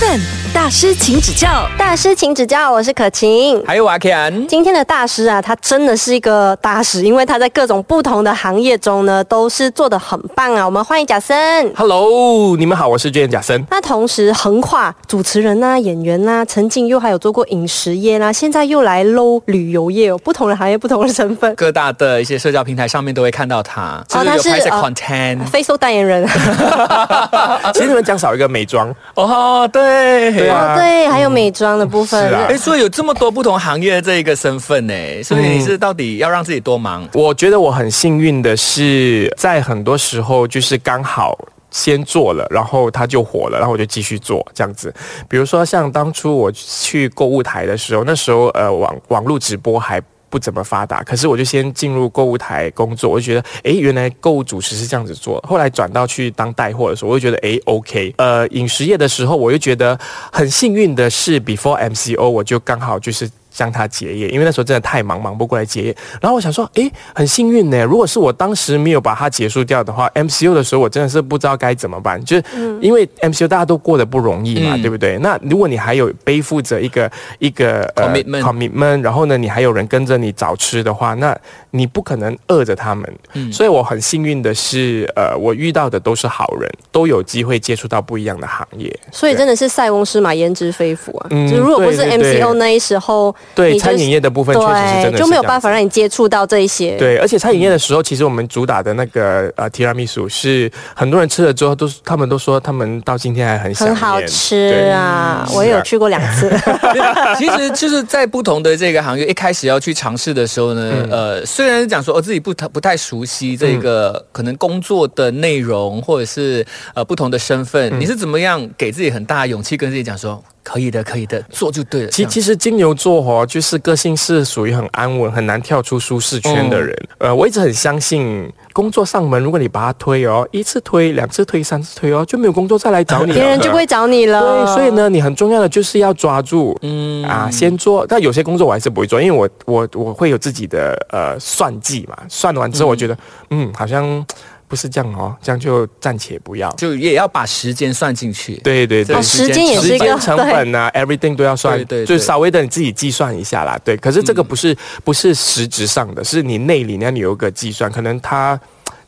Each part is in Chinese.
7. 大师，请指教。大师，请指教，我是可晴。还有阿 Ken，今天的大师啊，他真的是一个大师，因为他在各种不同的行业中呢，都是做的很棒啊。我们欢迎贾森。Hello，你们好，我是娟贾森。那同时横跨主持人呐、演员呐、曾经又还有做过饮食业啦，现在又来搂旅游业哦，不同的行业，不同的身份。各大的一些社交平台上面都会看到他，哦他是就是有拍摄呃 content。非收代言人 其实你们讲少一个美妆，哦，对，对啊哦，对，还有美妆的部分。是啊哎，所以有这么多不同行业的这一个身份呢，所以你是到底要让自己多忙？我觉得我很幸运的是，在很多时候就是刚好。先做了，然后它就火了，然后我就继续做这样子。比如说像当初我去购物台的时候，那时候呃网网络直播还不怎么发达，可是我就先进入购物台工作，我就觉得哎，原来购物主持是这样子做。后来转到去当带货的时候，我就觉得哎 OK。呃，饮食业的时候，我就觉得很幸运的是，before MCO 我就刚好就是。将它结业，因为那时候真的太忙，忙不过来结业。然后我想说，诶，很幸运呢。如果是我当时没有把它结束掉的话，MCU 的时候我真的是不知道该怎么办。就是因为 MCU 大家都过得不容易嘛，嗯对不对？那如果你还有背负着一个一个 Commitment commitment，然后呢，你还有人跟着你找吃的话，那你不可能饿着他们。嗯所以我很幸运的是，呃，我遇到的都是好人，都有机会接触到不一样的行业。所以真的是塞翁失马，焉知非福啊！嗯就如果不是对对对 MCO 那一时候，对你就是餐饮业的部分确实是真的对，就没有办法让你接触到这一些。对，而且餐饮业的时候，其实我们主打的那个呃提拉米苏是很多人吃了之后都是他们都说他们到今天还很想很好吃啊！嗯我也有去过两次。其实就是在不同的这个行业一开始要去尝试的时候呢，呃，虽然是讲说哦自己不太不太熟悉这个可能工作的内容，或者是呃不同的身份，你是怎么样给自己很大的勇气，跟自己讲说可以的，可以的，做就对了。其其实金牛座哦，就是个性是属于很安稳、很难跳出舒适圈的人。呃，我一直很相信，工作上门，如果你把它推哦，一次推、两次推、三次推哦，就没有工作再来找你了，别人就不会找你了。对，所以呢，你很重要的就是要抓住，嗯啊，先做。但有些工作我还是不会做，因为我我我会有自己的呃算计嘛。算完之后，我觉得嗯好像不是这样哦，这样就暂且不要。就也要把时间算进去。对对对哦，，时间也是一个时间成本啊，everything 都要算，对对对就稍微的你自己计算一下啦。对，可是这个不是、不是实质上的，是你内里呢你有一个计算，可能他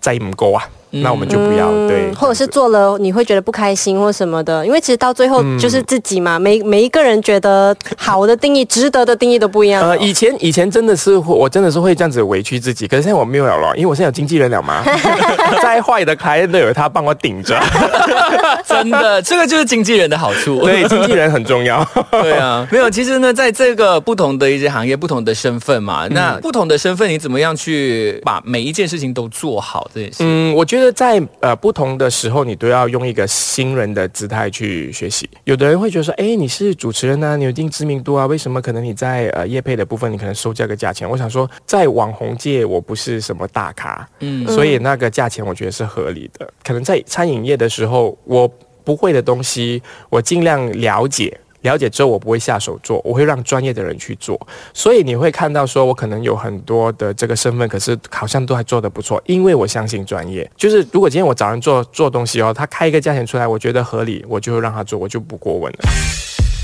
在唔够啊，那我们就不要、对，嗯或者是做了你会觉得不开心或什么的，因为其实到最嗯后就是自己嘛，每每一个人觉得好的定义、值得的定义都不一样。呃，以前以前真的是会我真的是会这样子委屈自己，可是现在我没有了咯，因为我现在有经纪人了嘛，再坏的开都有他帮我顶着，真的，这个就是经纪人的好处。对，经纪人很重要。对啊，没有。其实呢，在这个不同的一些行业、不同的身份嘛，那不同的身份，你怎么样去把每一件事情都做好这件事？嗯，我觉得在呃不同的时候，你都要用一个新人的姿态去学习。有的人会觉得说，哎，你是主持人呢、你有一定知名度啊，为什么可能你在呃业配的部分，你可能收这个价钱？我想说，在网红界，我不是什么大咖，嗯所以那个价钱我觉得是合理的。可能在餐饮业的时候，我不会的东西，我尽量了解。了解之后，我不会下手做，我会让专业的人去做。所以你会看到，说我可能有很多的这个身份，可是好像都还做得不错，因为我相信专业。就是如果今天我找人做做东西哦，他开一个价钱出来，我觉得合理，我就会让他做，我就不过问了。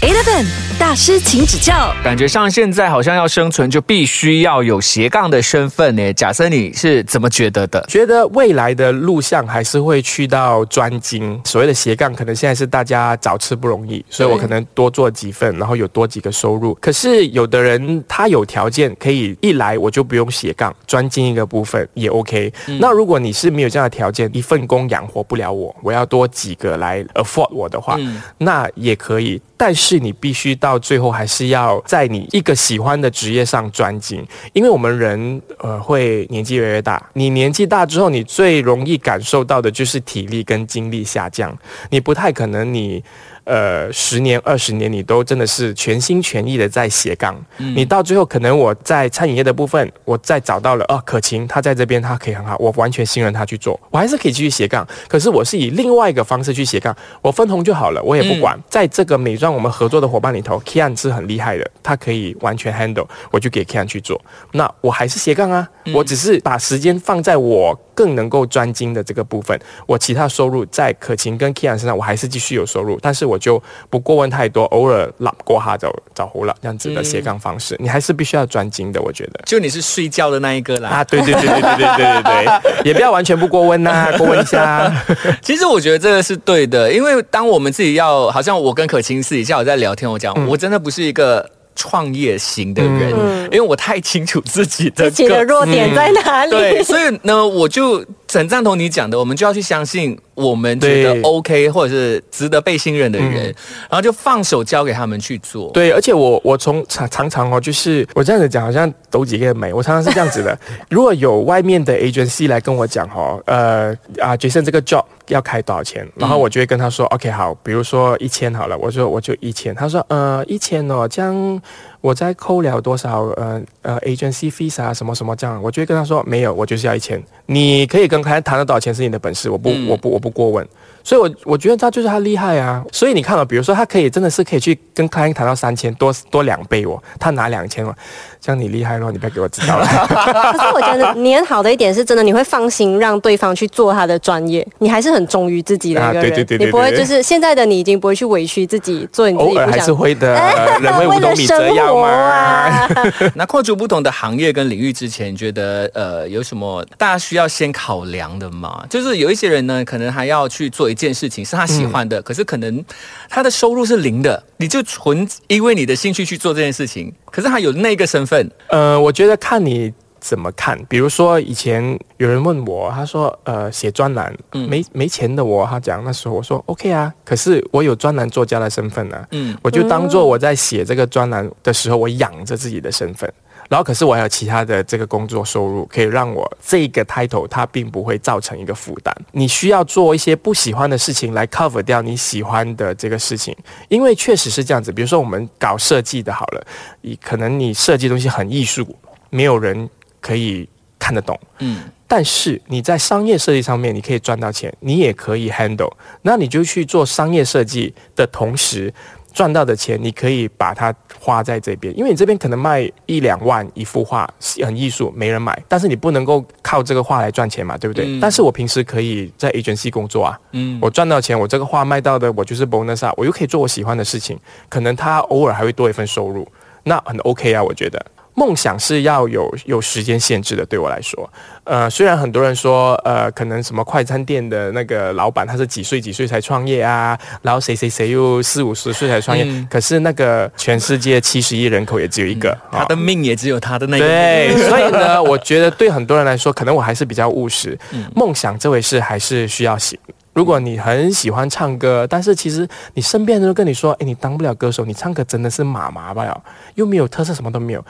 Eleven 大师，请指教。感觉上现在好像要生存，就必须要有斜杠的身份呢。假设你是怎么觉得的？觉得未来的路向还是会去到专精，所谓的斜杠，可能现在是大家找吃不容易，所以我可能多做几份，然后有多几个收入。可是有的人他有条件可以一来我就不用斜杠，专精一个部分也 OK。那如果你是没有这样的条件，一份工养活不了我，我要多几个来 afford 我的话，嗯那也可以。但是你必须到最后还是要在你一个喜欢的职业上专精，因为我们人呃会年纪越来越大，你年纪大之后，你最容易感受到的就是体力跟精力下降，你不太可能你。呃，十年、二十年，你都真的是全心全意的在斜杠。你到最后，可能我在餐饮业的部分，我再找到了哦，可晴她在这边，她可以很好，我完全信任她去做，我还是可以继续斜杠。可是我是以另外一个方式去斜杠，我分红就好了，我也不管。在这个美妆我们合作的伙伴里头，Kian 是很厉害的，他可以完全 handle，我就给 Kian 去做。那我还是斜杠啊，我只是把时间放在我更能够专精的这个部分，我其他收入在可晴跟 Kian 身上，我还是继续有收入，但是我就不过问太多，偶尔拉过哈走找胡了这样子的斜杠方式，你还是必须要专精的，我觉得。就你是睡觉的那一个啦。啊，对对对对对对对对对，也不要完全不过问呐、过问一下。其实我觉得这个是对的，因为当我们自己要，好像我跟可晴私底下有在聊天，我讲、嗯我真的不是一个创业型的人，因为我太清楚自己的自己的个弱点在哪里？对，所以呢，我就很赞同你讲的，我们就要去相信我们觉得 OK 或者是值得被信任的人，然后就放手交给他们去做。对，而且我我从常常常哦，就是我这样子讲，好像抖几个美。我常常是这样子的，如果有外面的 agency 来跟我讲哦，呃啊，Jason 这个 job 要开多少钱，然后我就会跟他说、OK 好，比如说一千好了，我说我就一千，他说呃一千哦，这样我在扣了多少呃呃 agency fees 啊什么什么这样，我就会跟他说没有，我就是要一千，你可以跟客人谈到多少钱是你的本事，我不、我不我不过问。所以我，我觉得他就是他厉害啊。所以你看了、比如说他可以真的是可以去跟 client 谈到三千多多两倍哦，他拿两千哦，这样你厉害咯，你不要给我知道了。可是我觉得你很好的一点是真的，你会放心让对方去做他的专业，你还是很忠于自己的一个人，啊对对对对你不会就是现在的你已经不会去委屈自己做你自己不想偶尔还是会的，人为五为了斗米折生活腰嘛。啊。那跨足不同的行业跟领域之前，你觉得呃有什么大家需要先考量的吗？就是有一些人呢，可能还要去做一件事情是他喜欢的，可是可能他的收入是零的，你就纯因为你的兴趣去做这件事情，可是他有那个身份，呃，我觉得看你怎么看。比如说以前有人问我，他说呃写专栏没没钱的我，他讲那时候我说 OK 啊，可是我有专栏作家的身份啊，嗯我就当做我在写这个专栏的时候，我养着自己的身份。然后，可是我还有其他的这个工作收入，可以让我这个 title 它并不会造成一个负担。你需要做一些不喜欢的事情来 cover 掉你喜欢的这个事情，因为确实是这样子。比如说我们搞设计的好了，你可能你设计的东西很艺术，没有人可以看得懂。嗯，但是你在商业设计上面，你可以赚到钱，你也可以 handle，那你就去做商业设计的同时，赚到的钱你可以把它花在这边，因为你这边可能卖一两万一幅画，很艺术，没人买，但是你不能够靠这个画来赚钱嘛，对不对？嗯但是我平时可以在 agency 工作啊，嗯我赚到钱，我这个画卖到的，我就是 bonus 啊，我又可以做我喜欢的事情，可能他偶尔还会多一份收入，那很 OK 啊，我觉得。梦想是要有有时间限制的，对我来说，呃，虽然很多人说，呃，可能什么快餐店的那个老板他是几岁几岁才创业啊，然后谁谁谁又四五十岁才创业，嗯可是那个全世界七十亿人口也只有一个，他的命也只有他的那个。对，所以呢，我觉得对很多人来说，可能我还是比较务实。梦想这回事还是需要写。如果你很喜欢唱歌，但是其实你身边人都跟你说，哎，你当不了歌手，你唱歌真的是麻麻吧了，又没有特色，什么都没有。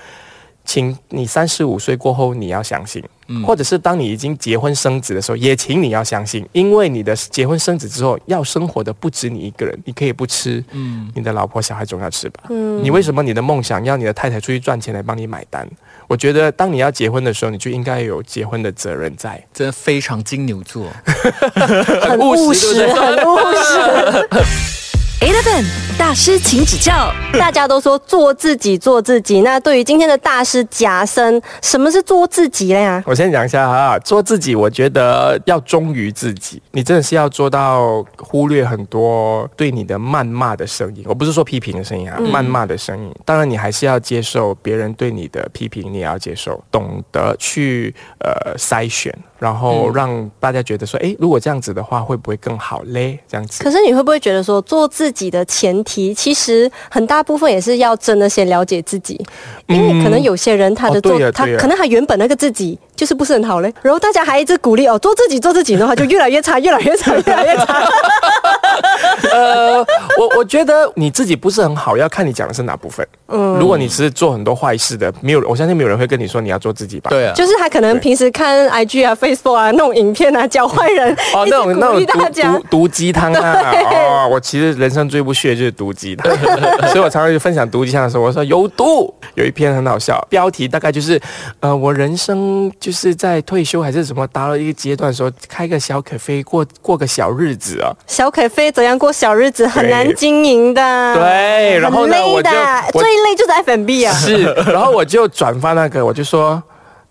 请你三十五岁过后，你要相信，或者是当你已经结婚生子的时候，也请你要相信，因为你的结婚生子之后，要生活的不止你一个人，你可以不吃，嗯，你的老婆小孩总要吃吧，嗯，你为什么你的梦想要你的太太出去赚钱来帮你买单？我觉得当你要结婚的时候，你就应该有结婚的责任在，真的非常金牛座。很务实，很务实。Eleven 大师，请指教。大家都说做自己，做自己。那对于今天的大师贾森，什么是做自己了呀？我先讲一下哈，做自己，我觉得要忠于自己，你真的是要做到忽略很多对你的谩骂的声音。我不是说批评的声音啊，谩骂的声音。当然，你还是要接受别人对你的批评，你也要接受，懂得去呃筛选，然后让大家觉得说，哎，如果这样子的话，会不会更好嘞？这样子。可是你会不会觉得说，做自己的前提，其实很大部分也是要真的先了解自己，因为可能有些人他的哦做，他可能他原本那个自己就是不是很好嘞，然后大家还一直鼓励哦，做自己，做自己的话，就越来越差，越来越差，越来越差。呃，我我觉得你自己不是很好，要看你讲的是哪部分。嗯，如果你是做很多坏事的，没有，我相信没有人会跟你说你要做自己吧？对啊，就是他可能平时看 IG 啊、Facebook 啊那种影片啊，教坏人，哦，那种那种毒大家毒。毒鸡汤啊！哦，我其实人生最不屑就是毒鸡汤，所以我常常就分享毒鸡汤的时候，我说有毒。有一篇很好笑，标题大概就是，呃，我人生就是在退休还是什么达到一个阶段的时候，开个小可飞过过个小日子啊。小可飞怎样过小日子很难经营的，对然后呢很累的我就我最累就是 F&B 啊。是，然后我就转发那个，我就说，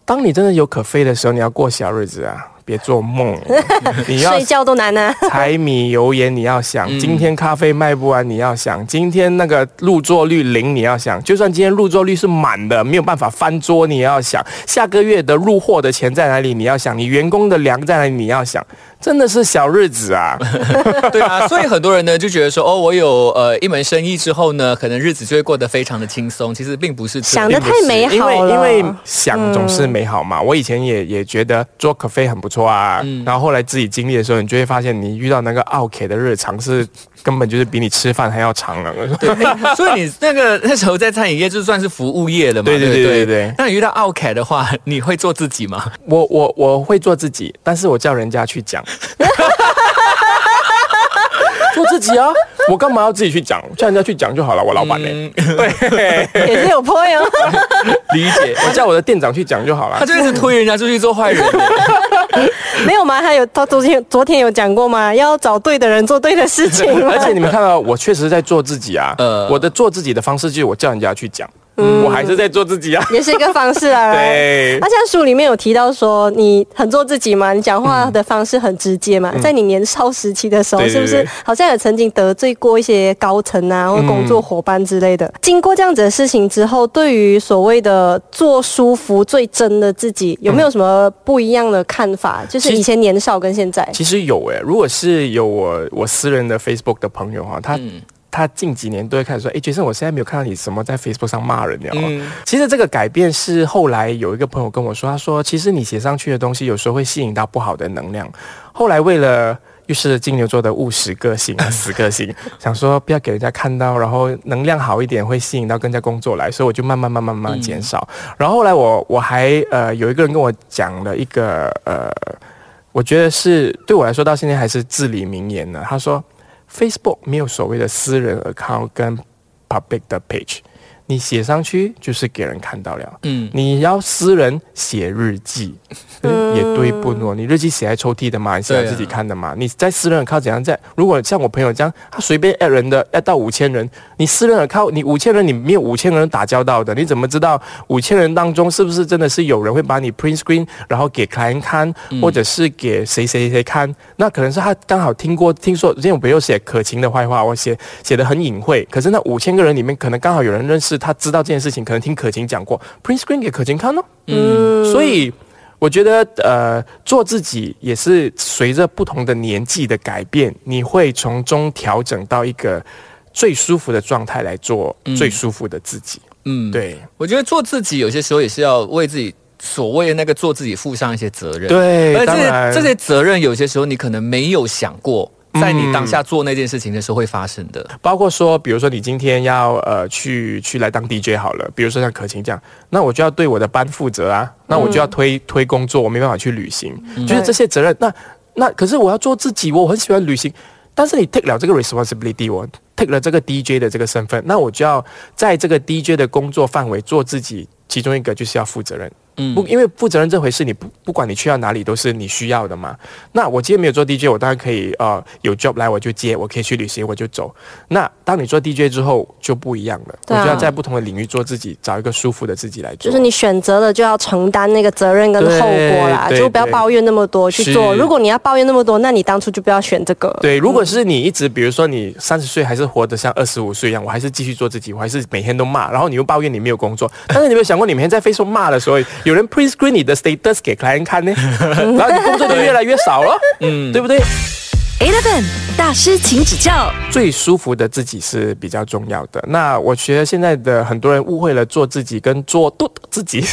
当你真的有可飞的时候，你要过小日子啊。别做梦，你要睡觉都难啊。柴米油盐你要想，嗯今天咖啡卖不完你要想，今天那个入座率零你要想，就算今天入座率是满的，没有办法翻桌你也要想，下个月的入货的钱在哪里你要想，你员工的粮在哪里你要想，真的是小日子啊！对啊，所以很多人呢就觉得说，哦，我有呃一门生意之后呢，可能日子就会过得非常的轻松。其实并不是想的太美因为好了因为想总是美好嘛。我以前也也觉得做咖啡很不错啊，然后后来自己经历的时候，你就会发现你遇到那个奥 K 的日常是根本就是比你吃饭还要长了。所以你那个那时候在餐饮业就算是服务业的嘛，对对不对对对那你遇到奥凯的话，你会做自己吗？我我我会做自己，但是我叫人家去讲。做自己啊！我干嘛要自己去讲？叫人家去讲就好了。我老板呢？嗯 对，也是有 point 哦。理解。我叫我的店长去讲就好了他。就一直推人家出去做坏人。没有吗？他有他昨天昨天有讲过吗？要找对的人做对的事情。而且你们看到，我确实在做自己啊。呃我的做自己的方式就是我叫人家去讲，嗯我还是在做自己啊。也是一个方式啊。对那像书里面有提到说，你很做自己嘛，你讲话的方式很直接嘛。在你年少时期的时候，是不是好像也曾经得罪过一些高层啊，或工作伙伴之类的？经过这样子的事情之后，对于所谓的做舒服、最真的自己，有没有什么不一样的看法？就是以前年少跟现在。其实有诶，如果是有我我私人的 Facebook 的朋友哈，他、嗯他近几年都会开始说，诶，杰森，我现在没有看到你什么在 Facebook 上骂人了、哦。嗯其实这个改变是后来有一个朋友跟我说，他说其实你写上去的东西有时候会吸引到不好的能量。后来为了又是金牛座的务实个性啊，死个性，想说不要给人家看到，然后能量好一点会吸引到更加工作来，所以我就慢慢慢慢慢慢减少。然后后来我我还呃有一个人跟我讲了一个呃，我觉得是对我来说到现在还是至理名言呢。他说，Facebook 没有所谓的私人 account 跟 public 的 page，你写上去就是给人看到了。嗯，你要私人写日记，嗯、也对不喏？你日记写在抽屉的嘛，你写自己看的嘛？你在私人靠怎样在？如果像我朋友这样，他随便 at 人的 at 到五千人，你私人靠你五千人，你没有五千个人打交道的，你怎么知道五千人当中是不是真的是有人会把你 print screen，然后给 client 看，或者是给谁谁谁看？那可能是他刚好听过听说，之前我朋友写可晴的坏话，我写写的很隐晦，可是那五千个人里面，可能刚好有人认识他，知道这件事情，可能听可晴讲过，print screen 给可晴看哦。嗯，所以我觉得，呃，做自己也是随着不同的年纪的改变，你会从中调整到一个最舒服的状态来做最舒服的自己。嗯，对我觉得做自己有些时候也是要为自己所谓的那个做自己负上一些责任。对，而这当然些这些责任有些时候你可能没有想过，在你当下做那件事情的时候会发生的。包括说，比如说你今天要呃去去来当 DJ 好了，比如说像可晴这样，那我就要对我的班负责啊，那我就要推、推工作，我没办法去旅行，就是这些责任。那那可是我要做自己，我很喜欢旅行，但是你 take 了这个 responsibility，我 take 了这个 DJ 的这个身份，那我就要在这个 DJ 的工作范围做自己，其中一个就是要负责任。嗯不，因为负责任这回事，你不不管你去到哪里都是你需要的嘛。那我今天没有做 DJ，我当然可以呃有 job 来我就接，我可以去旅行我就走。那当你做 DJ 之后就不一样了，我就要在不同的领域做自己，找一个舒服的自己来做。就是你选择了就要承担那个责任跟后果啦，就不要抱怨那么多去做。如果你要抱怨那么多，那你当初就不要选这个。对，如果是你一直，比如说你三十岁还是活得像二十五岁一样，我还是继续做自己，我还是每天都骂，然后你又抱怨你没有工作，但是你有没有想过，你每天在 Facebook 骂的时候，有人 print screen 你的 status 给 client 看呢？然后你工作就越来越少了，嗯，对不对？Eleven 大师，请指教。最舒服的自己是比较重要的。那我觉得现在的很多人误会了做自己跟做 多自己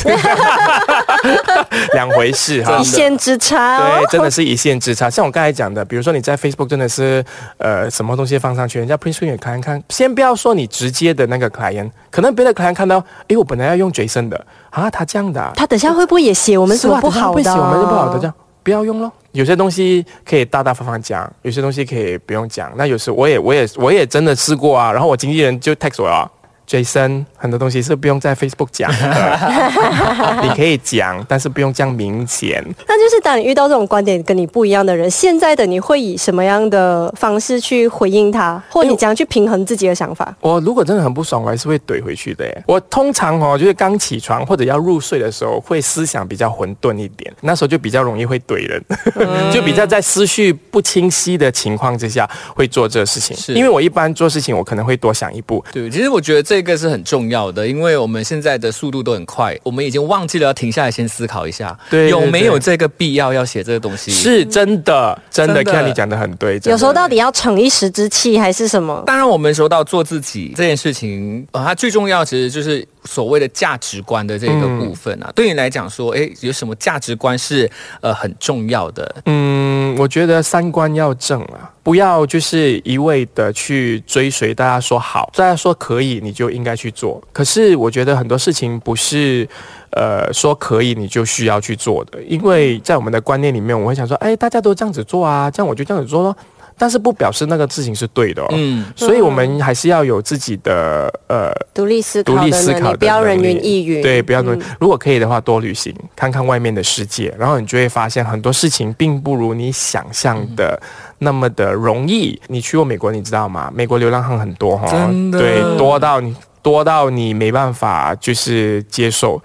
两回事 哈一。线之差哦对，。真的是一线之差。像我刚才讲的，比如说你在 Facebook 真的是呃什么东西放上去，人家 print screen 给 client 看，先不要说你直接的那个 client，可能别的 client 看到，哎，我本来要用 Jason 的啊，他这样的、啊，他等下会不会也写我们什么不好的、会写我们就不好的，这样不要用咯。有些东西可以大大方方讲，有些东西可以不用讲。那有时我也我也我也真的试过啊。然后我经纪人就 text 我啊，Jason 很多东西是不用在 Facebook 讲的，你可以讲，但是不用这样明显。那就是当你遇到这种观点跟你不一样的人，现在的你会以什么样的方式去回应他，或你怎样去平衡自己的想法？我如果真的很不爽，我还是会怼回去的耶。我通常哦，就是刚起床或者要入睡的时候，会思想比较混沌一点，那时候就比较容易会怼人，就比较在思绪不清晰的情况之下会做这个事情。是因为我一般做事情，我可能会多想一步。对，其实我觉得这个是很重要的，因为我们现在的速度都很快，我们已经忘记了要停下来先思考一下，对对有没有这个必要要写这个东西？。是真的，真的，真的看你讲的很对。的有时候到底要逞一时之气还是什么？当然，我们说到做自己这件事情，呃，它最重要其实就是所谓的价值观的这个部分啊。对你来讲说，诶，有什么价值观是呃很重要的？嗯，我觉得三观要正啊，不要就是一味的去追随大家说好，大家说可以你就应该去做。可是我觉得很多事情不是。呃，说可以你就需要去做的，因为在我们的观念里面，我会想说，哎，大家都这样子做啊，这样我就这样子做咯。但是不表示那个事情是对的哦。嗯，所以我们还是要有自己的呃独立思考独立思考的不要人能力云亦云。对，不要如果可以的话，多旅行，看看外面的世界，然后你就会发现很多事情并不如你想象的那么的容易。你去过美国，你知道吗？美国流浪汉很多哈，真的对，多到你多到你没办法就是接受，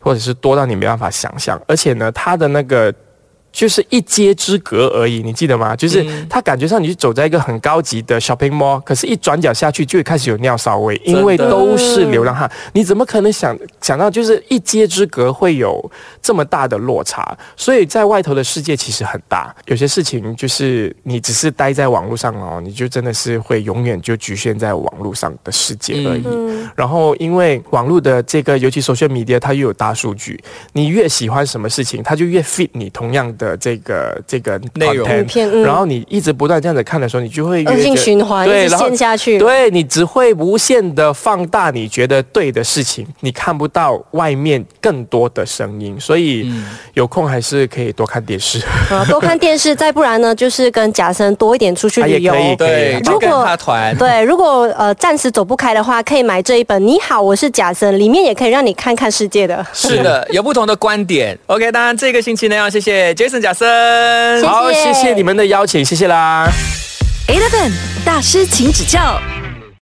或者是多到你没办法想象。而且呢，他的那个。就是一街之隔而已，你记得吗？就是嗯它感觉上你是走在一个很高级的 shopping mall，可是一转角下去就会开始有尿骚味，因为都是流浪汉。你怎么可能想想到就是一街之隔会有这么大的落差？所以在外头的世界其实很大，有些事情就是你只是待在网络上哦，你就真的是会永远就局限在网络上的世界而已。嗯，然后，因为网络的这个，尤其 social media，它又有大数据，你越喜欢什么事情，它就越 fit 你同样的这个这个内容然后你一直不断这样子看的时候，你就会越恶性循环，对，陷下去。对你只会无限的放大你觉得对的事情，你看不到外面更多的声音，所以嗯有空还是可以多看电视。啊，多看电视，再不然呢，就是跟贾森多一点出去旅游。可以对，如果他团。对，如果呃暂时走不开的话，可以买这一本《你好，我是贾森》，里面也可以让你看看世界的。是的，有不同的观点。OK，当然这个星期呢，要谢谢 Jason 贾森。好，谢谢你们的邀请，谢谢啦。Eleven 大师，请指教。